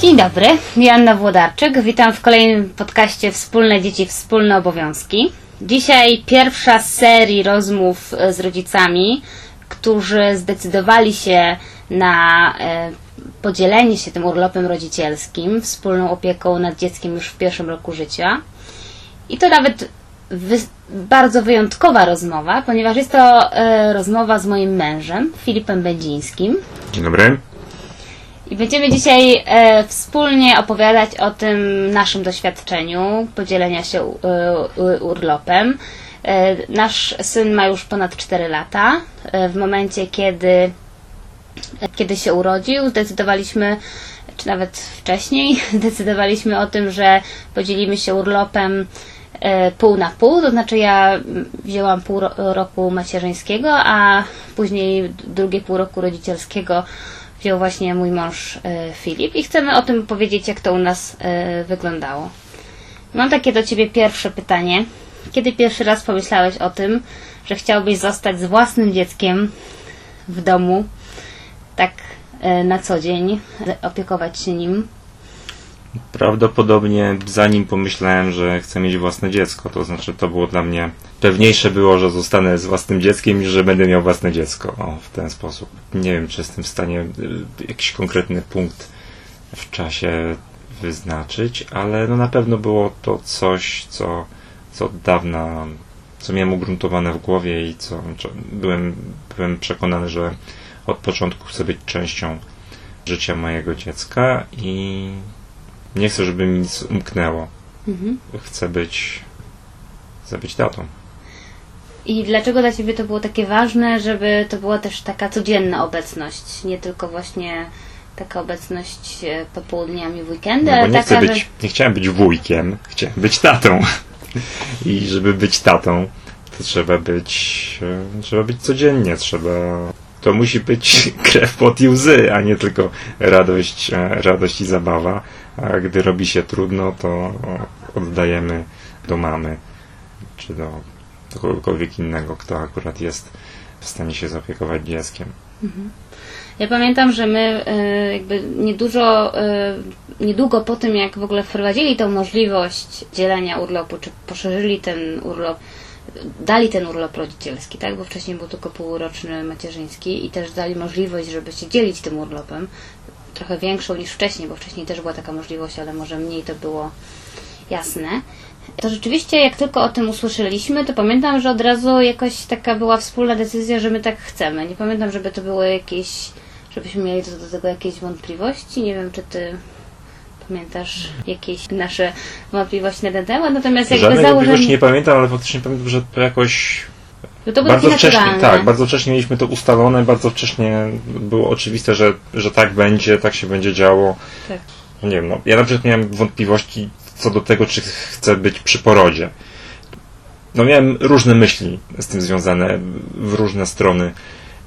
Dzień dobry, Joanna Włodarczyk. Witam w kolejnym podcaście Wspólne Dzieci, Wspólne Obowiązki. Dzisiaj pierwsza z serii rozmów z rodzicami, którzy zdecydowali się na e, podzielenie się tym urlopem rodzicielskim, wspólną opieką nad dzieckiem już w pierwszym roku życia. I to nawet bardzo wyjątkowa rozmowa, ponieważ jest to e, rozmowa z moim mężem, Filipem Będzińskim. Dzień dobry. I będziemy dzisiaj e, wspólnie opowiadać o tym naszym doświadczeniu podzielenia się e, urlopem. E, nasz syn ma już ponad 4 lata. E, w momencie, kiedy, kiedy się urodził, zdecydowaliśmy, czy nawet wcześniej, zdecydowaliśmy o tym, że podzielimy się urlopem e, pół na pół, to znaczy ja wzięłam pół roku macierzyńskiego, a później drugie pół roku rodzicielskiego wziął właśnie mój mąż Filip i chcemy o tym powiedzieć, jak to u nas wyglądało. Mam takie do Ciebie pierwsze pytanie. Kiedy pierwszy raz pomyślałeś o tym, że chciałbyś zostać z własnym dzieckiem w domu, tak e, na co dzień, opiekować się nim? Prawdopodobnie zanim pomyślałem, że chcę mieć własne dziecko, to znaczy to było dla mnie pewniejsze było, że zostanę z własnym dzieckiem niż że będę miał własne dziecko. O, w ten sposób. Nie wiem, czy jestem w stanie e, jakiś konkretny punkt w czasie wyznaczyć, ale no na pewno było to coś, co co od dawna, co miałem ugruntowane w głowie i co, co byłem, byłem przekonany, że od początku chcę być częścią życia mojego dziecka i nie chcę, żeby mi nic umknęło. Mhm. Chcę być, chcę być tatą. I dlaczego dla Ciebie to było takie ważne, żeby to była też taka codzienna obecność, nie tylko właśnie taka obecność e, popołudniami w weekendy, no, ale nie taka, chcę być, że... Nie chciałem być wujkiem, chciałem być tatą. I żeby być tatą, to trzeba być, e, trzeba być codziennie, trzeba, to musi być krew pod i łzy, a nie tylko radość, e, radość i zabawa. A gdy robi się trudno, to oddajemy do mamy, czy do, kogokolwiek innego, kto akurat jest w stanie się zaopiekować dzieckiem. Mhm. Ja pamiętam, że my e, jakby niedużo, niedługo po tym, jak w ogóle wprowadzili tą możliwość dzielenia urlopu, czy poszerzyli ten urlop, dali ten urlop rodzicielski, tak? Bo wcześniej był tylko półroczny macierzyński i też dali możliwość, żeby się dzielić tym urlopem. Trochę większą niż wcześniej, bo wcześniej też była taka możliwość, ale może mniej to było jasne. To rzeczywiście, jak tylko o tym usłyszeliśmy, to pamiętam, że od razu jakoś taka była wspólna decyzja, że my tak chcemy. Nie pamiętam, żeby to było jakieś żebyśmy mieli do, do tego jakieś wątpliwości. Nie wiem, czy ty pamiętasz jakieś nasze wątpliwości na ten temat, natomiast jakby założenie... nie pamiętam, ale faktycznie pamiętam, że to jakoś no to bardzo wcześnie, tak, bardzo wcześnie mieliśmy to ustalone, bardzo wcześnie było oczywiste, że, że tak będzie, tak się będzie działo. Tak. No nie wiem, no, ja na przykład miałem wątpliwości co do tego, czy chcę być przy porodzie. No miałem różne myśli z tym związane, w różne strony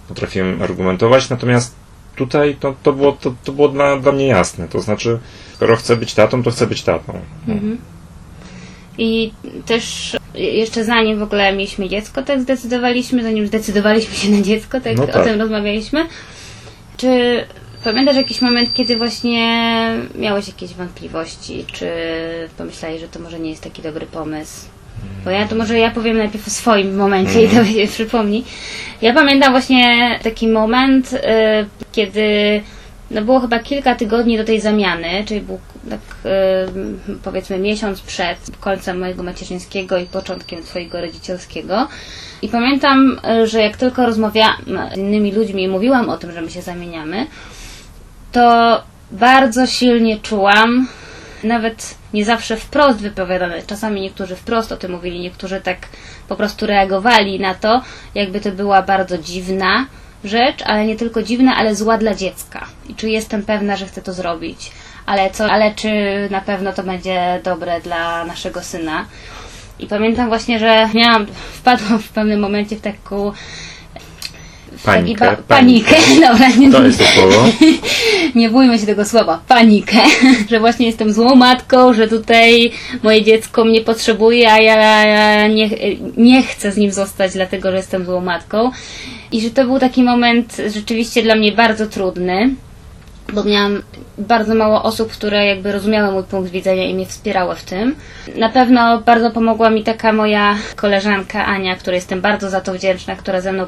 potrafiłem argumentować, natomiast tutaj to, to było, to, to było dla, dla mnie jasne. To znaczy, skoro chcę być tatą, to chcę być tatą. Mhm. I też jeszcze zanim w ogóle mieliśmy dziecko, tak zdecydowaliśmy, zanim zdecydowaliśmy się na dziecko, tak, no tak. o tym rozmawialiśmy. Czy pamiętasz jakiś moment, kiedy właśnie miałeś jakieś wątpliwości? Czy pomyślałeś, że to może nie jest taki dobry pomysł? Bo ja to może ja powiem najpierw o swoim momencie i to mhm. się przypomni. Ja pamiętam właśnie taki moment, y, kiedy no było chyba kilka tygodni do tej zamiany, czyli był tak powiedzmy miesiąc przed końcem mojego macierzyńskiego i początkiem swojego rodzicielskiego. I pamiętam, y, że jak tylko rozmawiałam z innymi ludźmi i mówiłam o tym, że my się zamieniamy, to bardzo silnie czułam, nawet nie zawsze wprost wypowiadane. Czasami niektórzy wprost o tym mówili, niektórzy tak po prostu reagowali na to, jakby to była bardzo dziwna rzecz, ale nie tylko dziwna, ale zła dla dziecka. I czy jestem pewna, że chcę to zrobić? Ale co, ale czy na pewno to będzie dobre dla naszego syna? I pamiętam właśnie, że miałam, wpadłam w pewnym momencie w taką w Panikę, ba- panikę. panikę. Dobra, nie, To jest to słowo. nie bójmy się tego słowa, panikę, że właśnie jestem złą matką, że tutaj moje dziecko mnie potrzebuje, a ja nie, nie chcę z nim zostać, dlatego że jestem złą matką. I że to był taki moment rzeczywiście dla mnie bardzo trudny, bo miałam bardzo mało osób, które jakby rozumiały mój punkt widzenia i mnie wspierały w tym. Na pewno bardzo pomogła mi taka moja koleżanka Ania, której jestem bardzo za to wdzięczna, która ze mną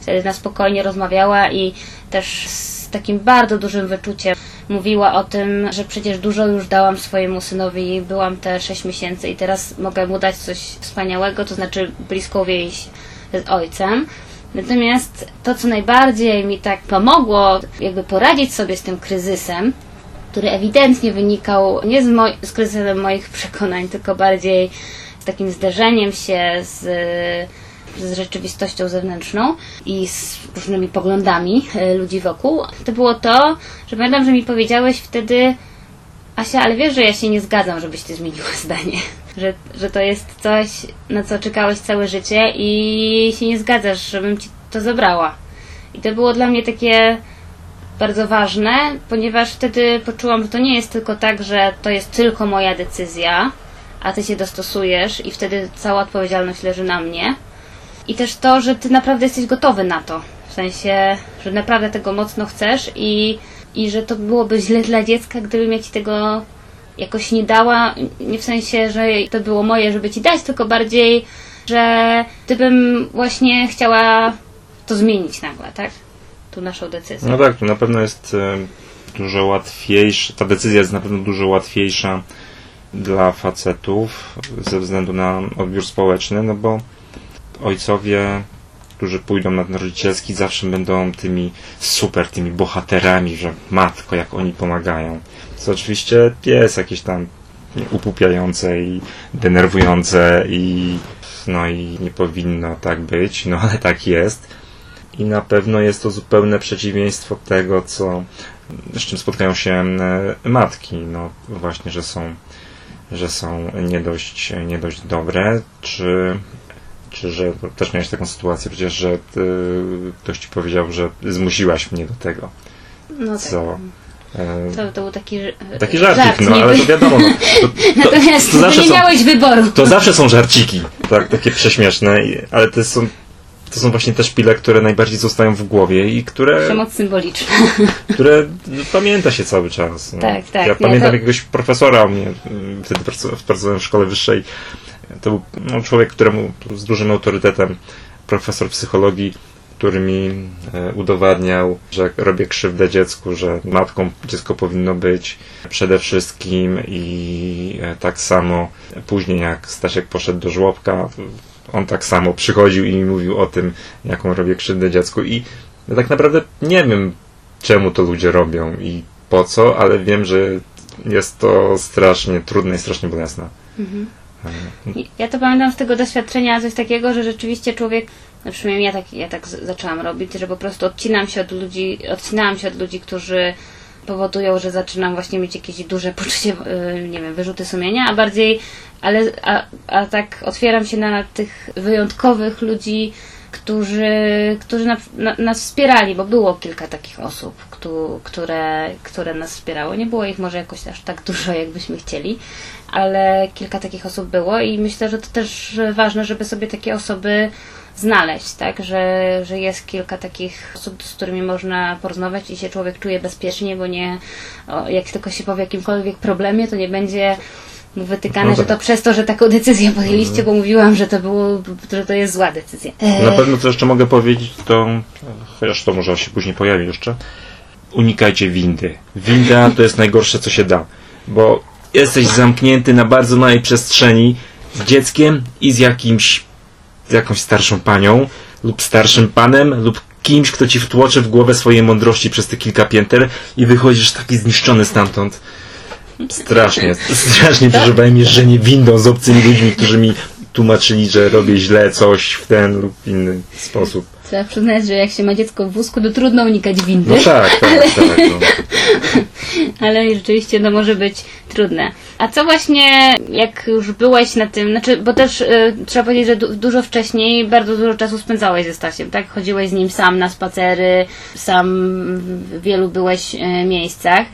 wtedy na spokojnie rozmawiała i też z takim bardzo dużym wyczuciem mówiła o tym, że przecież dużo już dałam swojemu synowi, byłam te 6 miesięcy i teraz mogę mu dać coś wspaniałego, to znaczy bliską więź z ojcem. Natomiast to, co najbardziej mi tak pomogło, jakby poradzić sobie z tym kryzysem, który ewidentnie wynikał nie z, z kryzysem moich przekonań, tylko bardziej z takim zderzeniem się z, z rzeczywistością zewnętrzną i z różnymi poglądami e, ludzi wokół, to było to, że pamiętam, że mi powiedziałeś wtedy Asia, ale wiesz, że ja się nie zgadzam, żebyś ty zmieniła zdanie. Że, że to jest coś, na co czekałeś całe życie i się nie zgadzasz, żebym ci to zabrała. I to było dla mnie takie bardzo ważne, ponieważ wtedy poczułam, że to nie jest tylko tak, że to jest tylko moja decyzja, a ty się dostosujesz i wtedy cała odpowiedzialność leży na mnie. I też to, że ty naprawdę jesteś gotowy na to. W sensie, że naprawdę tego mocno chcesz i, i że to byłoby źle dla dziecka, gdybym ja ci tego jakoś nie dała. Nie w sensie, że to było moje, żeby ci dać, tylko bardziej, że gdybym właśnie chciała to zmienić nagle, tak? Tu naszą decyzję. No tak, to na pewno jest e, dużo łatwiejsza, ta decyzja jest na pewno dużo łatwiejsza dla facetów ze względu na odbiór społeczny, no bo ojcowie, którzy pójdą na rodzicielski, zawsze będą tymi super, tymi bohaterami, że matko, jak oni pomagają. Co oczywiście jest jakieś tam upupiające i denerwujące i no i nie powinno tak być, no ale tak jest. I na pewno jest to zupełne przeciwieństwo tego, co z czym spotkają się e, matki. No właśnie, że są, że są nie dość, nie dość dobre, czy, czy że też miałeś taką sytuację przecież, że ty, ktoś ci powiedział, że zmusiłaś mnie do tego. No tak. Co? E, To, to był taki, ż- Taki żarcik, żart, no ale to wiadomo. No, to, to, Natomiast to nie są- miałeś wyboru. to zawsze są żarciki, tak, takie prześmieszne, ale to są, to są właśnie te szpile, które najbardziej zostają w głowie i które, Przemoc symboliczna. które pamięta się cały czas. No. Tak, tak, Ja nie, pamiętam jakiegoś profesora u mnie, mm, wtedy pracowałem w szkole wyższej. To był no, człowiek, któremu z dużym autorytetem, profesor psychologii, który mi e, udowadniał, że robię krzywdę dziecku, że matką dziecko powinno być przede wszystkim i e, tak samo później jak Stasiek poszedł do żłobka, on tak samo przychodził i mi mówił o tym, jaką robię krzywdę dziecku i ja tak naprawdę nie wiem, czemu to ludzie robią i po co, ale wiem, że jest to strasznie trudne i strasznie bolesne. Ja to pamiętam z tego doświadczenia coś takiego, że rzeczywiście człowiek, no przynajmniej ja tak, ja tak zaczęłam robić, że po prostu odcinam się od ludzi, odcinałam się od ludzi, którzy powodują, że zaczynam właśnie mieć jakieś duże poczucie, yy, nie wiem, wyrzuty sumienia, a bardziej, ale, a, a tak otwieram się na tych wyjątkowych ludzi, którzy, którzy na, na, nas wspierali, bo było kilka takich osób, któ, które, które nas wspierały. Nie było ich może jakoś aż tak dużo, jakbyśmy chcieli, ale kilka takich osób było i myślę, że to też ważne, żeby sobie takie osoby znaleźć, tak, że, że jest kilka takich osób, z którymi można porozmawiać i się człowiek czuje bezpiecznie, bo nie, o, jak tylko się powie o jakimkolwiek problemie, to nie będzie wytykane, No że tak. to przez to, że taką decyzję podjęliście, bo mówiłam, że to było, że to jest zła decyzja. E, Na pewno co jeszcze mogę powiedzieć, to chociaż to może się później pojawi jeszcze. Unikajcie windy. Winda to jest najgorsze, co się da, bo jesteś zamknięty na bardzo małej przestrzeni z dzieckiem i z jakimś, z jakąś starszą panią lub starszym panem lub kimś, kto ci wtłoczy w głowę swoje mądrości przez te kilka pięter i wychodzisz taki zniszczony stamtąd. Strasznie, strasznie przeżywałem jeżdżenie windą z obcymi ludźmi, którzy mi tłumaczyli, że robię źle coś w ten lub inny sposób. Trzeba przyznać, że jak się ma dziecko w wózku, to trudno unikać windy. No tak, tak, tak. No. ale rzeczywiście to może być trudne. A co właśnie, jak już byłeś na tym, znaczy, bo też y, trzeba powiedzieć, że du dużo wcześniej bardzo dużo czasu spędzałeś ze Stasiem, tak? Chodziłeś z nim sam na spacery, sam w wielu byłeś y, miejscach.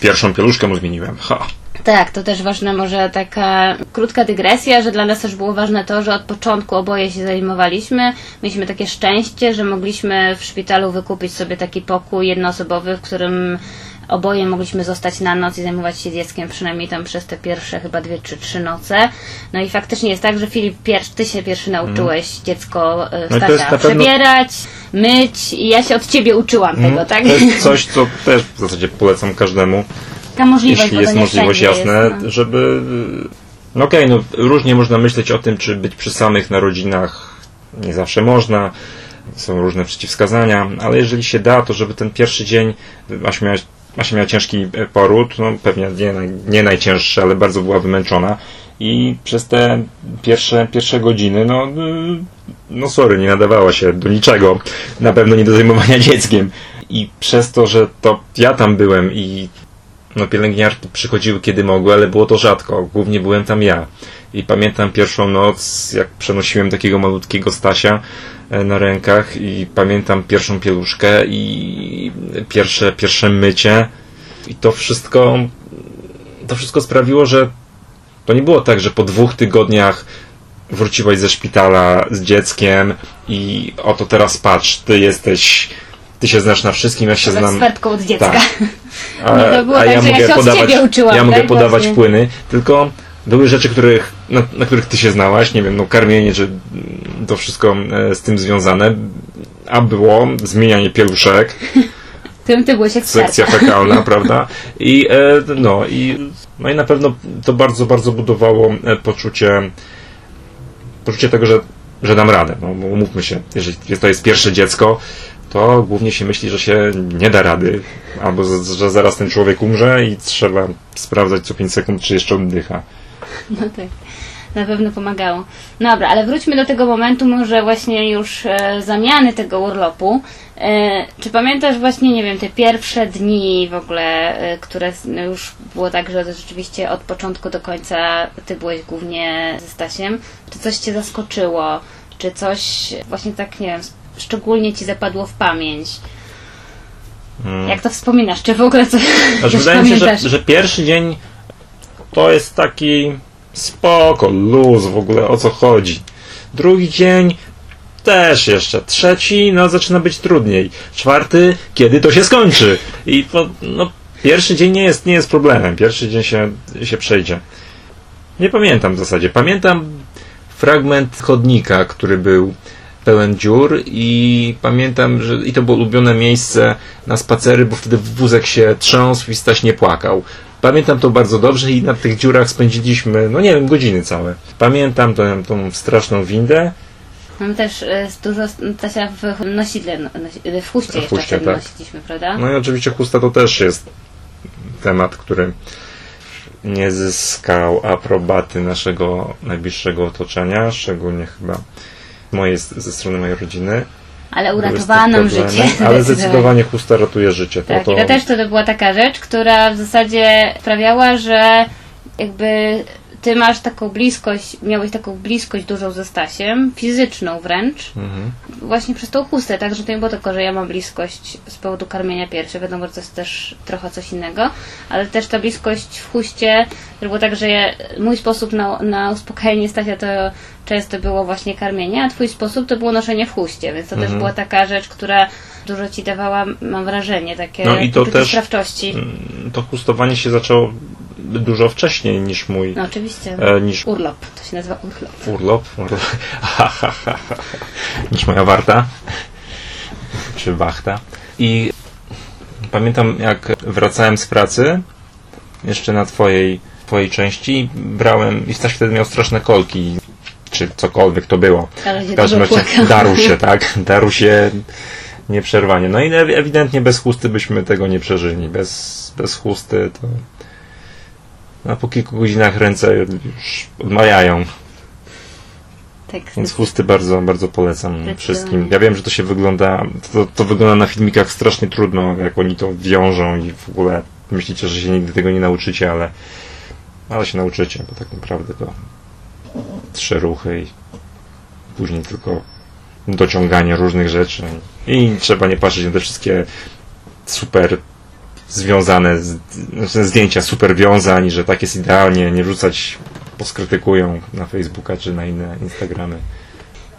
Pierwszą pieluszkę mu zmieniłem. Ha. Tak, to też ważne, może taka krótka dygresja, że dla nas też było ważne to, że od początku oboje się zajmowaliśmy. Mieliśmy takie szczęście, że mogliśmy w szpitalu wykupić sobie taki pokój jednoosobowy, w którym oboje mogliśmy zostać na noc i zajmować się dzieckiem przynajmniej tam przez te pierwsze chyba dwie czy trzy noce. No i faktycznie jest tak, że Filip, ty się pierwszy nauczyłeś dziecko y, No pewno- przebierać, myć i ja się od ciebie uczyłam tego, tak? To jest coś, co też w zasadzie polecam każdemu, Ta możliwość, jeśli jest możliwość, jasne, jest, no. żeby... No okej, no różnie można myśleć o tym, czy być przy samych narodzinach. Nie zawsze można. Są różne przeciwwskazania, ale jeżeli się da, to żeby ten pierwszy dzień, Asia miała, Asia miała ciężki poród, no pewnie nie, nie najcięższy, ale bardzo była wymęczona i przez te pierwsze, pierwsze godziny, no, y, no sorry, nie nadawała się do niczego, na pewno nie do zajmowania dzieckiem. I przez to, że to ja tam byłem i no pielęgniarki przychodziły kiedy mogły, ale było to rzadko. Głównie byłem tam ja. I pamiętam pierwszą noc, jak przenosiłem takiego malutkiego Stasia e, na rękach i pamiętam pierwszą pieluszkę i pierwsze, pierwsze mycie. I to wszystko, to wszystko sprawiło, że to nie było tak, że po dwóch tygodniach wróciłaś ze szpitala z dzieckiem i oto teraz patrz, ty jesteś, ty się znasz na wszystkim, ja się Z znam. ekspertką od dziecka. Tak. A, Nie, to było a tak, ja że ja mogę się od podawać, ciebie uczyłam, ja mogę tak? podawać Właśnie. płyny, tylko były rzeczy, których, na, na których ty się znałaś, nie wiem, no karmienie, czy to wszystko e, z tym związane, a było zmienianie pieluszek, Tym ty byłeś ekspertem. sekcja fekalna, prawda? I e, no i no i na pewno to bardzo, bardzo budowało e, poczucie poczucie tego, że, że dam radę. No, bo umówmy się, jeżeli to jest pierwsze dziecko, to głównie się myśli, że się nie da rady, albo że zaraz ten człowiek umrze i trzeba sprawdzać co 5 sekund, czy jeszcze oddycha. No tak. Na pewno pomagało. Dobra, ale wróćmy do tego momentu może właśnie już e, zamiany tego urlopu. E, czy pamiętasz właśnie, nie wiem, te pierwsze dni w ogóle, e, które no już było tak, że rzeczywiście od początku do końca ty byłeś głównie ze Stasiem? Czy coś cię zaskoczyło? Czy coś właśnie tak, nie wiem, szczególnie ci zapadło w pamięć? Mm. Jak to wspominasz? Czy w ogóle coś, Znaczy, wydaje mi się, że, że pierwszy dzień to jest taki spoko, luz w ogóle, o co chodzi. Drugi dzień też jeszcze. Trzeci, no zaczyna być trudniej. Czwarty, kiedy to się skończy. I to, no, pierwszy dzień nie jest, nie jest problemem. Pierwszy dzień się, się przejdzie. Nie pamiętam w zasadzie. Pamiętam fragment chodnika, który był pełen dziur i pamiętam, że i to było ulubione miejsce na spacery, bo wtedy wózek się trząsł i Staś nie płakał. Pamiętam to bardzo dobrze i na tych dziurach spędziliśmy, no nie wiem, godziny całe. Pamiętam tę, tą straszną windę. Mam też e, dużo Stasia w nosidle, no, w huście jeszcze huście, wtedy tak. nosiliśmy, prawda? No i oczywiście chusta to też jest temat, który nie zyskał aprobaty naszego najbliższego otoczenia, szczególnie chyba mojej, ze strony mojej rodziny. Ale uratowała nam życie. Ale zdecydowanie chusta ratuje życie. Tak, to, to też to była taka rzecz, która w zasadzie sprawiała, że jakby ty masz taką bliskość, miałeś taką bliskość dużą ze Stasiem, fizyczną wręcz, Mhm. właśnie przez tą chustę, tak, że to nie było tylko, że ja mam bliskość z powodu karmienia piersi, wiadomo, że to jest też trochę coś innego, ale też ta bliskość w chuście, że było tak, że ja, mój sposób na, na uspokojenie Stasia to często było właśnie karmienie, a twój sposób to było noszenie w chuście, więc to też Mhm. była taka rzecz, która dużo ci dawała, mam wrażenie, takie No i to też- sprawczości. Mm, To chustowanie się zaczęło dużo wcześniej niż mój No oczywiście. e, niż Urlop, to się nazywa urlop. urlop, urlop. niż moja warta czy wachta. I pamiętam jak wracałem z pracy jeszcze na twojej, twojej części brałem i Staś wtedy miał straszne kolki czy cokolwiek to było. W każdym razie darł się, tak? Darł się nieprzerwanie. No i ew- ewidentnie bez chusty byśmy tego nie przeżyli. Bez, bez chusty to A po kilku godzinach ręce już odmajają. Tak, Więc chusty bardzo, bardzo polecam wszystkim. Ja wiem, że to się wygląda, to, to wygląda na filmikach strasznie trudno, jak oni to wiążą i w ogóle myślicie, że się nigdy tego nie nauczycie, ale, ale się nauczycie, bo tak naprawdę to trzy ruchy i później tylko dociąganie różnych rzeczy i trzeba nie patrzeć na te wszystkie super związane z, znaczy zdjęcia super wiązań, że tak jest idealnie, nie wrzucać, bo skrytykują na Facebooka czy na inne Instagramy.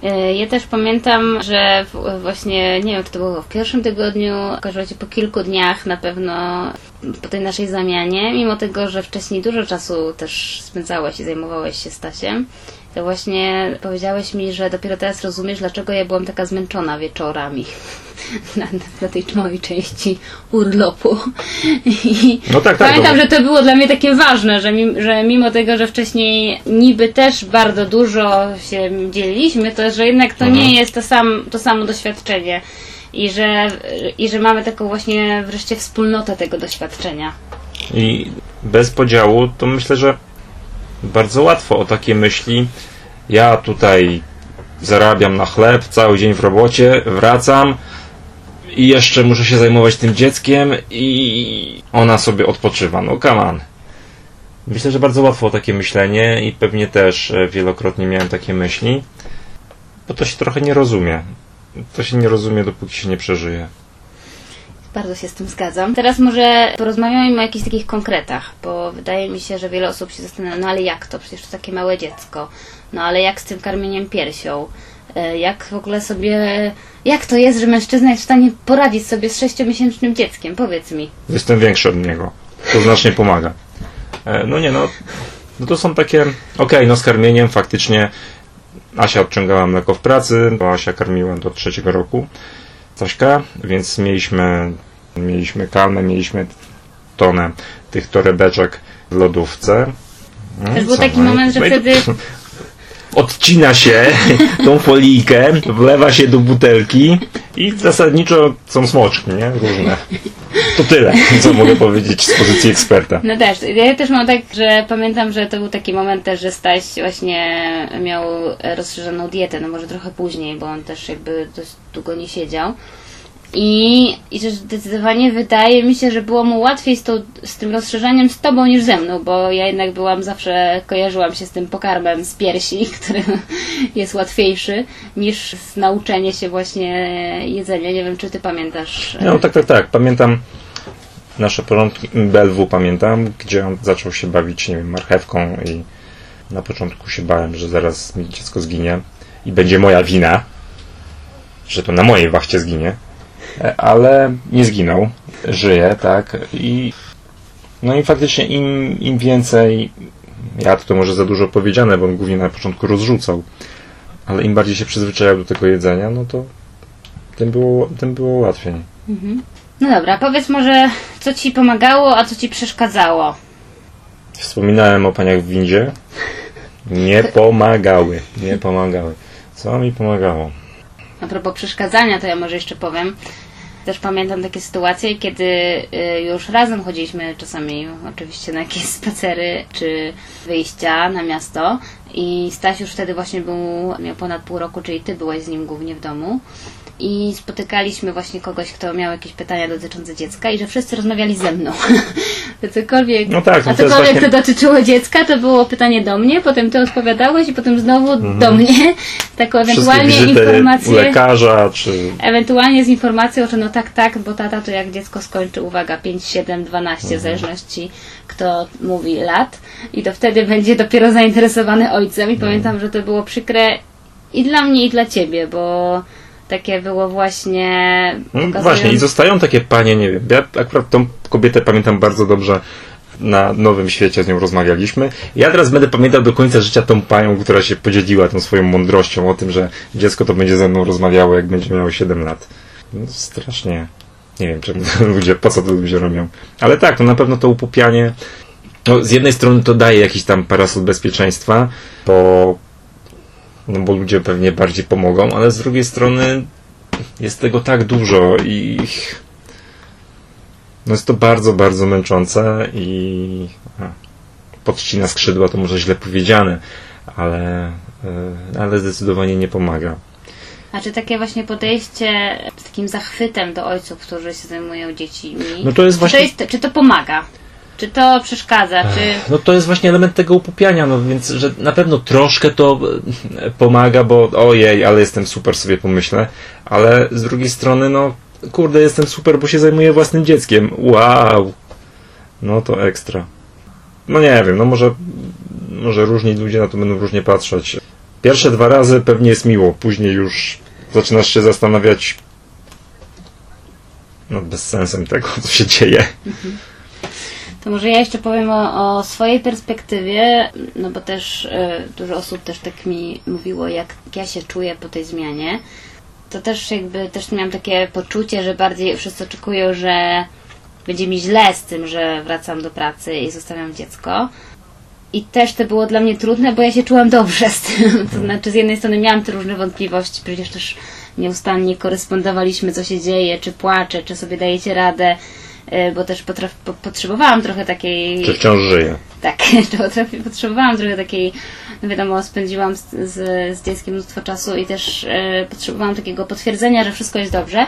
E, Ja też pamiętam, że właśnie, nie wiem, czy to było w pierwszym tygodniu, każdym razie po kilku dniach na pewno po tej naszej zamianie, mimo tego, że wcześniej dużo czasu też spędzałeś i zajmowałeś się Stasiem, to właśnie powiedziałeś mi, że dopiero teraz rozumiesz, dlaczego ja byłam taka zmęczona wieczorami na, na tej mojej części urlopu. I No tak, tak, Pamiętam, no. że to było dla mnie takie ważne, że, mim, że mimo tego, że wcześniej niby też bardzo dużo się dzieliliśmy, to że jednak to Mhm. nie jest to, sam, to samo doświadczenie. I że, I że mamy taką właśnie wreszcie wspólnotę tego doświadczenia. I bez podziału to myślę, że bardzo łatwo o takie myśli. Ja tutaj zarabiam na chleb, cały dzień w robocie, wracam i jeszcze muszę się zajmować tym dzieckiem i ona sobie odpoczywa. No come on. Myślę, że bardzo łatwo o takie myślenie i pewnie też e, wielokrotnie miałem takie myśli, bo to się trochę nie rozumie. To się nie rozumie, dopóki się nie przeżyje. Bardzo się z tym zgadzam. Teraz może porozmawiajmy o jakichś takich konkretach, bo wydaje mi się, że wiele osób się zastanawia, no ale jak to? Przecież to takie małe dziecko. No ale jak z tym karmieniem piersią? E, Jak w ogóle sobie... Jak to jest, że mężczyzna jest w stanie poradzić sobie z sześciomiesięcznym dzieckiem? Powiedz mi. Jestem większy od niego. To znacznie pomaga. E, No nie, no, no to są takie, okej, no z karmieniem faktycznie Asia odciągała mleko w pracy, bo Asia karmiła do trzeciego roku Tośka, więc mieliśmy, mieliśmy kalmę, mieliśmy tonę tych torebeczek w lodówce. No Też był taki no moment, że no wtedy Odcina się tą folijkę, wlewa się do butelki i zasadniczo są smoczki, nie? Różne. To tyle, co mogę powiedzieć z pozycji eksperta. No też, ja też mam tak, że pamiętam, że to był taki moment też, że Staś właśnie miał rozszerzoną dietę, no może trochę później, bo on też jakby dość długo nie siedział. I, I że zdecydowanie wydaje mi się, że było mu łatwiej z, tą, z tym rozszerzaniem z tobą niż ze mną, bo ja jednak byłam zawsze, kojarzyłam się z tym pokarmem z piersi, który jest łatwiejszy niż nauczenie się właśnie jedzenia. Nie wiem, czy ty pamiętasz. No tak, tak, tak. Pamiętam nasze początki BLW pamiętam, gdzie on zaczął się bawić, nie wiem, marchewką i na początku się bałem, że zaraz mi dziecko zginie i będzie moja wina, że to na mojej wachcie zginie, E, ale nie zginął, żyje, tak, i no i faktycznie im, im więcej, ja to, to może za dużo powiedziane, bo on głównie na początku rozrzucał, ale im bardziej się przyzwyczajał do tego jedzenia, no to tym było, tym było łatwiej. No dobra, powiedz może, co ci pomagało, a co ci przeszkadzało. Wspominałem o paniach w windzie. Nie pomagały. Nie pomagały. Co mi pomagało? A propos przeszkadzania, to ja może jeszcze powiem. Też pamiętam takie sytuacje, kiedy y, już razem chodziliśmy czasami oczywiście na jakieś spacery czy wyjścia na miasto i Staś już wtedy właśnie był, miał ponad pół roku, czyli ty byłeś z nim głównie w domu i spotykaliśmy właśnie kogoś, kto miał jakieś pytania dotyczące dziecka i że wszyscy rozmawiali ze mną. to cokolwiek, No tak, a cokolwiek właśnie- to dotyczyło dziecka, to było pytanie do mnie, potem ty odpowiadałeś i potem znowu do mnie. Taką Mhm. Ewentualnie informację. lekarza, czy... Ewentualnie z informacją, że no tak, tak, bo tata to jak dziecko skończy, uwaga, 5, 7, 12, Mhm. w zależności kto mówi lat i to wtedy będzie dopiero zainteresowany ojcem Mhm. i pamiętam, że to było przykre i dla mnie i dla ciebie, bo takie było właśnie No, pokazując- właśnie, i zostają takie panie, nie wiem. Ja akurat tą kobietę pamiętam bardzo dobrze. Na Nowym Świecie z nią rozmawialiśmy. Ja teraz będę pamiętał do końca życia tą panią, która się podzieliła tą swoją mądrością o tym, że dziecko to będzie ze mną rozmawiało, jak będzie miało 7 lat. No, strasznie. Nie wiem, czemu ludzie, po co to ludzie robią. Ale tak, to na pewno to upupianie. No, z jednej strony to daje jakiś tam parasol bezpieczeństwa, bo, no bo ludzie pewnie bardziej pomogą, ale z drugiej strony jest tego tak dużo i no jest to bardzo, bardzo męczące i podcina skrzydła, to może źle powiedziane, ale, y, ale zdecydowanie nie pomaga. A czy takie właśnie podejście z takim zachwytem do ojców, którzy się zajmują dziećmi, No to jest czy, właśnie- to jest, czy to pomaga? Czy to przeszkadza? Czy... No to jest właśnie element tego upupiania, no więc, że na pewno troszkę to e, pomaga, bo ojej, ale jestem super, sobie pomyślę, ale z drugiej strony, no kurde, jestem super, bo się zajmuję własnym dzieckiem. Wow! No to ekstra. No nie wiem, no może, może różni ludzie na to będą różnie patrzeć. Pierwsze dwa razy pewnie jest miło, później już zaczynasz się zastanawiać nad bezsensem tego, co się dzieje. To może ja jeszcze powiem o, o swojej perspektywie, no bo też e, dużo osób też tak mi mówiło, jak ja się czuję po tej zmianie. To też jakby też miałam takie poczucie, że bardziej wszyscy oczekują, że będzie mi źle z tym, że wracam do pracy i zostawiam dziecko. I też to było dla mnie trudne, bo ja się czułam dobrze z tym. To znaczy, z jednej strony miałam te różne wątpliwości, przecież też nieustannie korespondowaliśmy, co się dzieje, czy płaczę, czy sobie dajecie radę, y, bo też potraf- po- potrzebowałam trochę takiej. Czy wciąż żyje? Tak, potrzebowałam trochę takiej, no wiadomo, spędziłam z, z, z dzieckiem mnóstwo czasu i też e, potrzebowałam takiego potwierdzenia, że wszystko jest dobrze.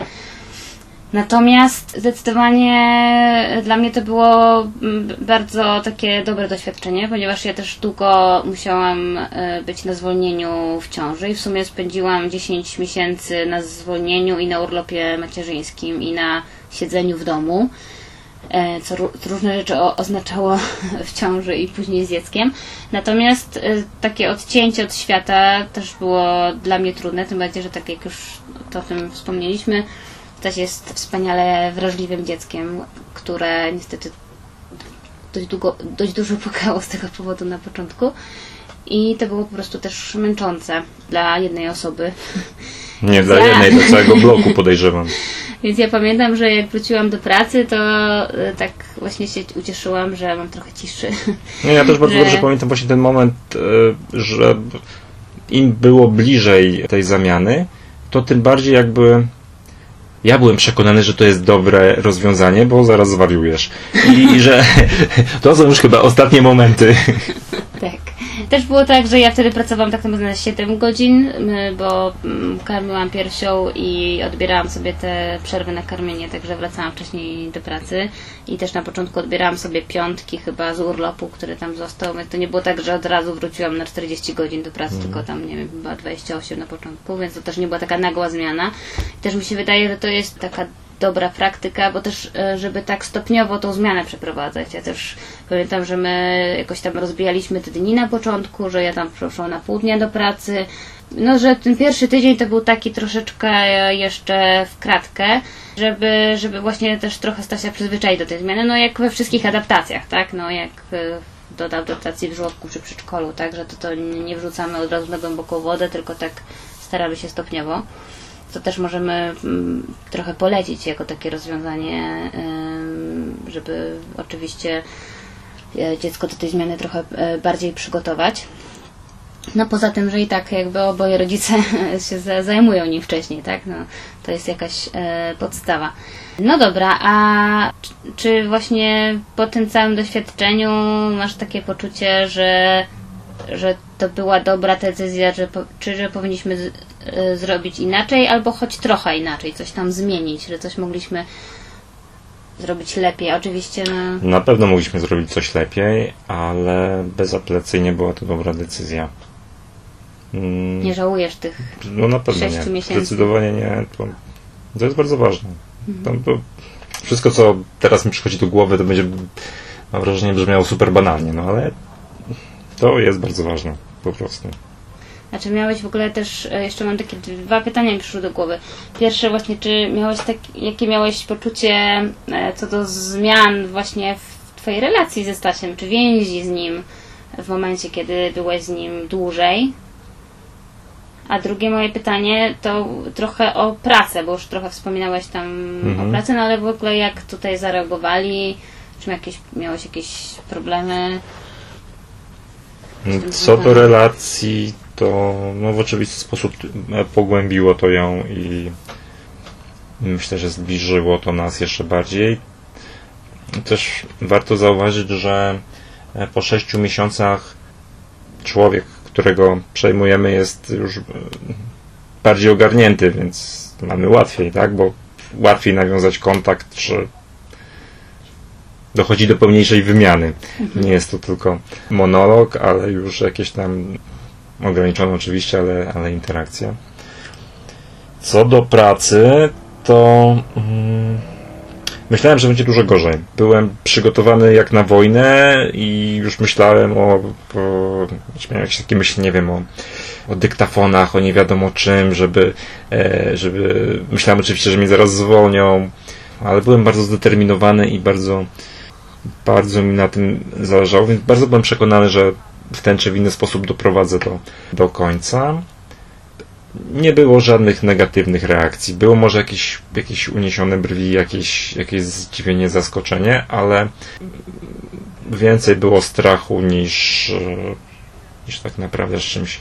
Natomiast zdecydowanie dla mnie to było mm, bardzo takie dobre doświadczenie, ponieważ ja też długo musiałam e, być na zwolnieniu w ciąży i w sumie spędziłam 10 miesięcy na zwolnieniu i na urlopie macierzyńskim i na siedzeniu w domu e, co ró- różne rzeczy oznaczało w ciąży i później z dzieckiem. Natomiast e, takie odcięcie od świata też było dla mnie trudne, tym bardziej, że tak jak już to o tym wspomnieliśmy, też jest wspaniale wrażliwym dzieckiem, które niestety dość, długo, dość dużo płakało z tego powodu na początku. I to było po prostu też męczące dla jednej osoby. Nie dla jednej, dla całego bloku podejrzewam. Więc ja pamiętam, że jak wróciłam do pracy, to e, tak właśnie się ucieszyłam, że mam trochę ciszy. Nie, ja też bardzo Że- dobrze pamiętam właśnie ten moment, e, że im było bliżej tej zamiany, to tym bardziej jakby ja byłem przekonany, że to jest dobre rozwiązanie, bo zaraz zwariujesz. I, i że to są już chyba ostatnie momenty. Tak. Też było tak, że ja wtedy pracowałam tak naprawdę na 7 godzin, bo karmiłam piersią i odbierałam sobie te przerwy na karmienie, także wracałam wcześniej do pracy i też na początku odbierałam sobie piątki chyba z urlopu, który tam został, więc to nie było tak, że od razu wróciłam na 40 godzin do pracy, tylko tam, nie wiem, chyba 28 na początku, więc to też nie była taka nagła zmiana. I też mi się wydaje, że to jest taka dobra praktyka, bo też, e, żeby tak stopniowo tą zmianę przeprowadzać. Ja też pamiętam, że my jakoś tam rozbijaliśmy te dni na początku, że ja tam przeszłam na pół dnia do pracy. No, że ten pierwszy tydzień to był taki troszeczkę jeszcze w kratkę, żeby, żeby właśnie też trochę Stasia przyzwyczaić do tej zmiany, no jak we wszystkich adaptacjach, tak? No jak e, do adaptacji w żłobku czy przedszkolu, tak? Że to, to nie wrzucamy od razu na głęboką wodę, tylko tak staramy się stopniowo to też możemy mm, trochę polecić jako takie rozwiązanie, żeby oczywiście e, dziecko do tej zmiany trochę e, bardziej przygotować. No poza tym, że i tak jakby oboje rodzice się za- zajmują nim wcześniej, tak? No, to jest jakaś e, podstawa. No dobra, a czy- właśnie po tym całym doświadczeniu masz takie poczucie, że że to była dobra decyzja, że czy że powinniśmy zrobić inaczej, albo choć trochę inaczej, coś tam zmienić, że coś mogliśmy zrobić lepiej. Oczywiście, no, Na pewno mogliśmy zrobić coś lepiej, ale bezapelacyjnie była to dobra decyzja. Mm, nie żałujesz tych. No na pewno Sześciu nie. miesięcy. Zdecydowanie nie. To, to jest bardzo ważne. Tam, to, wszystko, co teraz mi przychodzi do głowy, to będzie, mam wrażenie, brzmiało super banalnie, no ale to jest bardzo ważne, po prostu. Znaczy miałeś w ogóle też, e, jeszcze mam takie dwa pytania mi przyszły do głowy. Pierwsze właśnie, czy miałeś tak, jakie miałeś poczucie e, co do zmian właśnie w Twojej relacji ze Stasiem, czy więzi z nim w momencie, kiedy byłeś z nim dłużej? A drugie moje pytanie to trochę o pracę, bo już trochę wspominałeś tam Mhm. o pracy, no ale w ogóle jak tutaj zareagowali? Czy jakieś, miałeś jakieś problemy? Co do relacji, to no, w oczywisty sposób e, pogłębiło to ją i myślę, że zbliżyło to nas jeszcze bardziej. Też warto zauważyć, że e, po sześciu miesiącach człowiek, którego przejmujemy jest już e, bardziej ogarnięty, więc mamy łatwiej, tak? Bo łatwiej nawiązać kontakt, czy dochodzi do pełniejszej wymiany. Nie jest to tylko monolog, ale już jakieś tam ograniczone oczywiście, ale, ale interakcja. Co do pracy, to mm, myślałem, że będzie dużo gorzej. Byłem przygotowany jak na wojnę i już myślałem o, o miałem jakieś takie myśli, nie wiem, o, o dyktafonach, o nie wiadomo czym, żeby, e, żeby myślałem oczywiście, że mnie zaraz zwolnią, ale byłem bardzo zdeterminowany i bardzo bardzo mi na tym zależało, więc bardzo byłem przekonany, że w ten czy w inny sposób doprowadzę to do końca. Nie było żadnych negatywnych reakcji. Było może jakieś, jakieś uniesione brwi, jakieś, jakieś zdziwienie, zaskoczenie, ale więcej było strachu niż, niż tak naprawdę z czymś,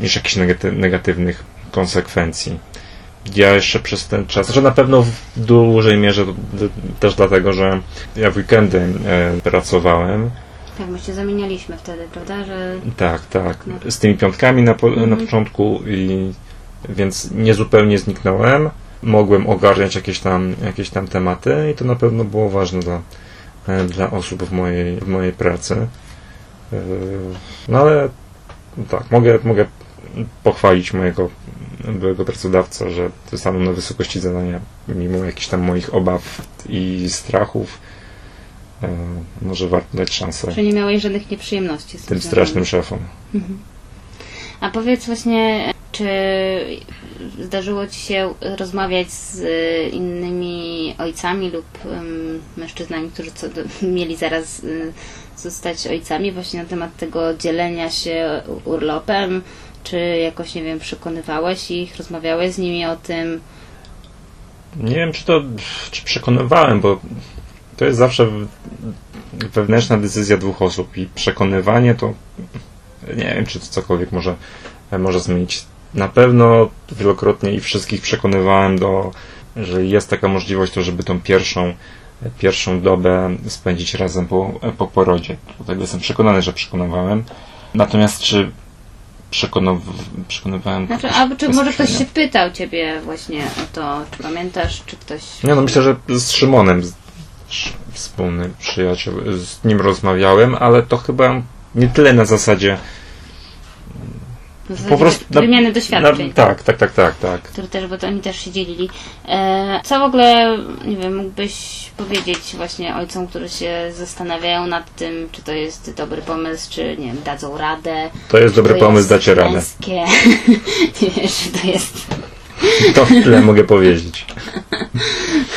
niż jakichś negatywnych konsekwencji ja jeszcze przez ten czas, że na pewno w dużej mierze też dlatego, że ja w weekendy e, pracowałem. Tak, my się zamienialiśmy wtedy, prawda? Że... Tak, tak. Z tymi piątkami na, po, mhm. na początku i więc nie zupełnie zniknąłem. Mogłem ogarniać jakieś tam, jakieś tam tematy i to na pewno było ważne dla, e, dla osób w mojej, w mojej pracy. E, no ale tak, mogę, mogę pochwalić mojego byłego pracodawcę, że stanął na wysokości zadania, mimo jakichś tam moich obaw i strachów. E, może warto dać szansę. Że nie miałeś żadnych nieprzyjemności z tym strasznym szefom. Mhm. A powiedz właśnie, czy zdarzyło Ci się rozmawiać z innymi ojcami lub mężczyznami, którzy co, mieli zaraz y, zostać ojcami, właśnie na temat tego dzielenia się urlopem? Czy jakoś, nie wiem, przekonywałeś ich, rozmawiałeś z nimi o tym? Nie wiem, czy to czy przekonywałem, bo to jest zawsze wewnętrzna decyzja dwóch osób i przekonywanie to nie wiem, czy to cokolwiek może, może zmienić. Na pewno wielokrotnie i wszystkich przekonywałem do, że jest taka możliwość, to żeby tą pierwszą, pierwszą dobę spędzić razem po, po porodzie. Dlatego jestem przekonany, że przekonywałem. Natomiast czy przekonywałem. Znaczy, a czy może ktoś się pytał ciebie właśnie o to, czy pamiętasz, czy ktoś. Nie, no myślę, że z Szymonem, wspólny przyjaciel, z nim rozmawiałem, ale to chyba nie tyle na zasadzie. Po prostu na, wymiany doświadczeń. Na, tak, tak, tak, tak, tak. Który też, bo to oni też się dzielili. E, co w ogóle, nie wiem, mógłbyś powiedzieć właśnie ojcom, którzy się zastanawiają nad tym, czy to jest dobry pomysł, czy nie wiem, dadzą radę. To jest dobry to pomysł, dacie radę. nie wiesz, to jest... To tyle mogę powiedzieć.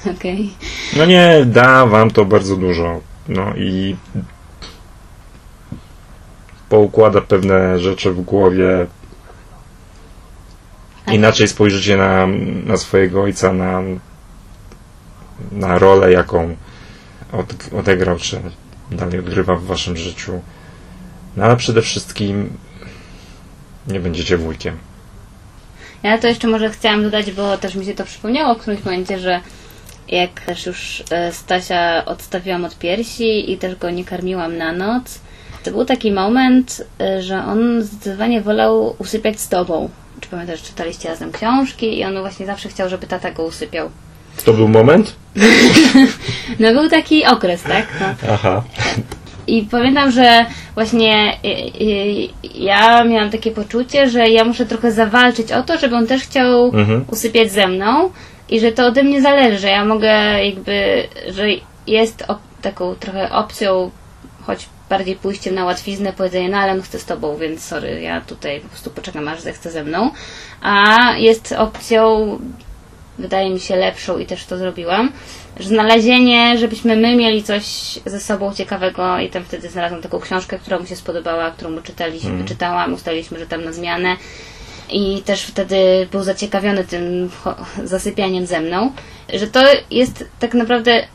Okej. Okay. No nie, da wam to bardzo dużo. No i poukłada pewne rzeczy w głowie. Inaczej spojrzycie na, na swojego ojca, na na rolę, jaką od, odegrał, czy dalej odgrywa w waszym życiu. No ale przede wszystkim nie będziecie wujkiem. Ja to jeszcze może chciałam dodać, bo też mi się to przypomniało w którymś momencie, że jak też już e, Stasia odstawiłam od piersi i też go nie karmiłam na noc, to był taki moment, e, że on zdecydowanie wolał usypiać z tobą. Czy pamiętasz, czytaliście razem książki i on właśnie zawsze chciał, żeby tata go usypiał. To był moment? no był taki okres, tak? No. Aha. I pamiętam, że właśnie y, ja miałam takie poczucie, że ja muszę trochę zawalczyć o to, żeby on też chciał mhm. usypiać ze mną i że to ode mnie zależy, że ja mogę jakby, że jest taką trochę opcją, choć bardziej pójściem na łatwiznę, powiedzenie, no ale on chce z tobą, więc sorry, ja tutaj po prostu poczekam aż zechce ze mną. A jest opcją wydaje mi się lepszą i też to zrobiłam, że znalezienie, żebyśmy my mieli coś ze sobą ciekawego i tam wtedy znalazłam taką książkę, która mu się spodobała, którą mu czytaliśmy, mm. czytałam, ustaliliśmy, że tam na zmianę i też wtedy był zaciekawiony tym zasypianiem ze mną, że to jest tak naprawdę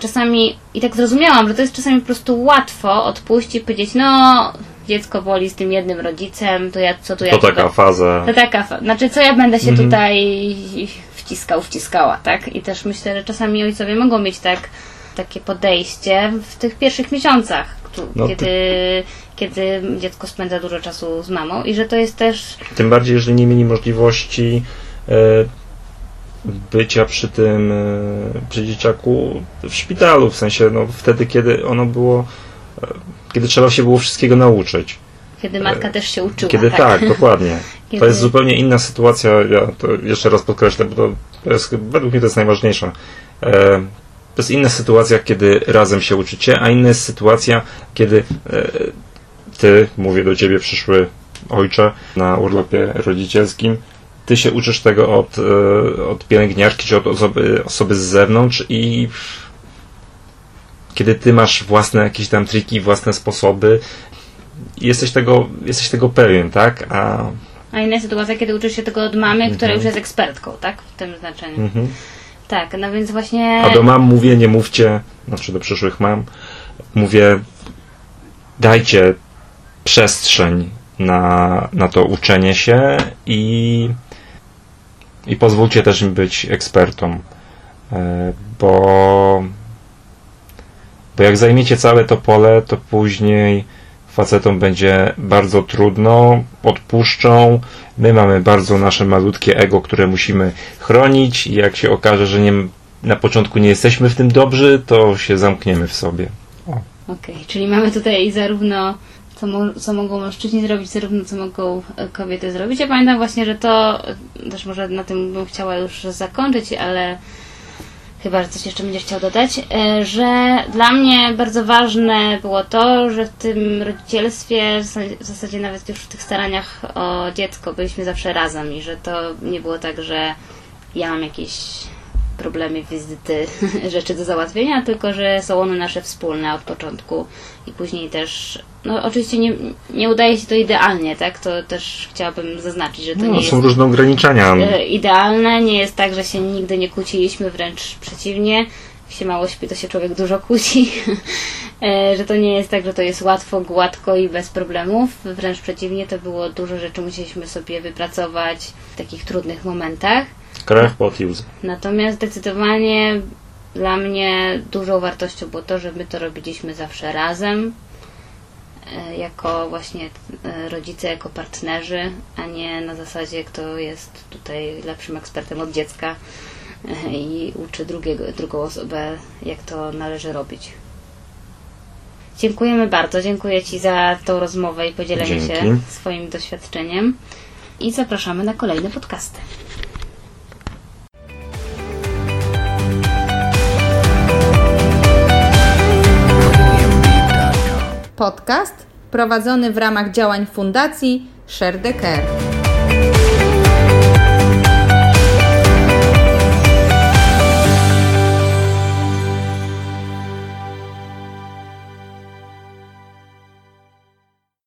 czasami, i tak zrozumiałam, że to jest czasami po prostu łatwo odpuścić i powiedzieć, no dziecko woli z tym jednym rodzicem, to ja co tu ja... To taka faza. To taka faza. Znaczy, co ja będę się -hmm. tutaj wciskał, wciskała, tak? I też myślę, że czasami ojcowie mogą mieć tak, takie podejście w tych pierwszych miesiącach, tu- No, kiedy, kiedy dziecko spędza dużo czasu z mamą i że to jest też Tym bardziej, jeżeli nie mieli możliwości e, bycia przy tym, e, przy dzieciaku w szpitalu, w sensie no, wtedy, kiedy ono było, e, kiedy trzeba się było wszystkiego nauczyć. kiedy matka też się uczyła. Kiedy tak, dokładnie. Kiedy- To jest zupełnie inna sytuacja, ja to jeszcze raz podkreślę, bo to, to jest, według mnie to jest najważniejsze. To jest inna sytuacja, kiedy razem się uczycie, a inna jest sytuacja, kiedy ty, mówię do ciebie, przyszły ojcze na urlopie rodzicielskim, ty się uczysz tego od, e, od pielęgniarki czy od osoby, osoby z zewnątrz i kiedy ty masz własne jakieś tam triki, własne sposoby, jesteś tego, jesteś tego pewien, tak? A A inna sytuacja, kiedy uczysz się tego od mamy, która Mhm. już jest ekspertką, tak? W tym znaczeniu. mhm. Tak, no więc właśnie... A do mam mówię, nie mówcie, znaczy do przyszłych mam, mówię, dajcie przestrzeń na, na to uczenie się i, i pozwólcie też im być ekspertom. E, Bo, bo jak zajmiecie całe to pole, to później facetom będzie bardzo trudno, odpuszczą. My mamy bardzo nasze malutkie ego, które musimy chronić i jak się okaże, że nie, na początku nie jesteśmy w tym dobrzy, to się zamkniemy w sobie. Okej, czyli mamy tutaj zarówno co, mo- co mogą mężczyźni zrobić, zarówno co mogą e, kobiety zrobić. Ja pamiętam właśnie, że to e, też może na tym bym chciała już zakończyć, ale chyba, że coś jeszcze będziesz chciał dodać, e, że dla mnie bardzo ważne było to, że w tym rodzicielstwie, w zasadzie- w zasadzie nawet już w tych staraniach o dziecko byliśmy zawsze razem i że to nie było tak, że ja mam jakieś problemy, wizyty, rzeczy do załatwienia, tylko że są one nasze wspólne od początku i później też, no oczywiście nie, nie udaje się to idealnie, tak? To też chciałabym zaznaczyć, że to No, nie są jest różne ograniczenia. e, idealne, nie jest tak, że się nigdy nie kłóciliśmy, wręcz przeciwnie. Jak się mało śpi, to się człowiek dużo kłóci. E, że to nie jest tak, że to jest łatwo, gładko i bez problemów. Wręcz przeciwnie, to było dużo rzeczy musieliśmy sobie wypracować w takich trudnych momentach. Krew, pot i łzy. Natomiast zdecydowanie dla mnie dużą wartością było to, że my to robiliśmy zawsze razem, e, jako właśnie e, rodzice, jako partnerzy, a nie na zasadzie, kto jest tutaj lepszym ekspertem od dziecka e, i uczy drugiego, drugą osobę, jak to należy robić. Dziękujemy bardzo. Dziękuję Ci za tą rozmowę i podzielenie się Dzięki. swoim doświadczeniem. I zapraszamy na kolejne podcasty. Podcast prowadzony w ramach działań Fundacji Share the Care.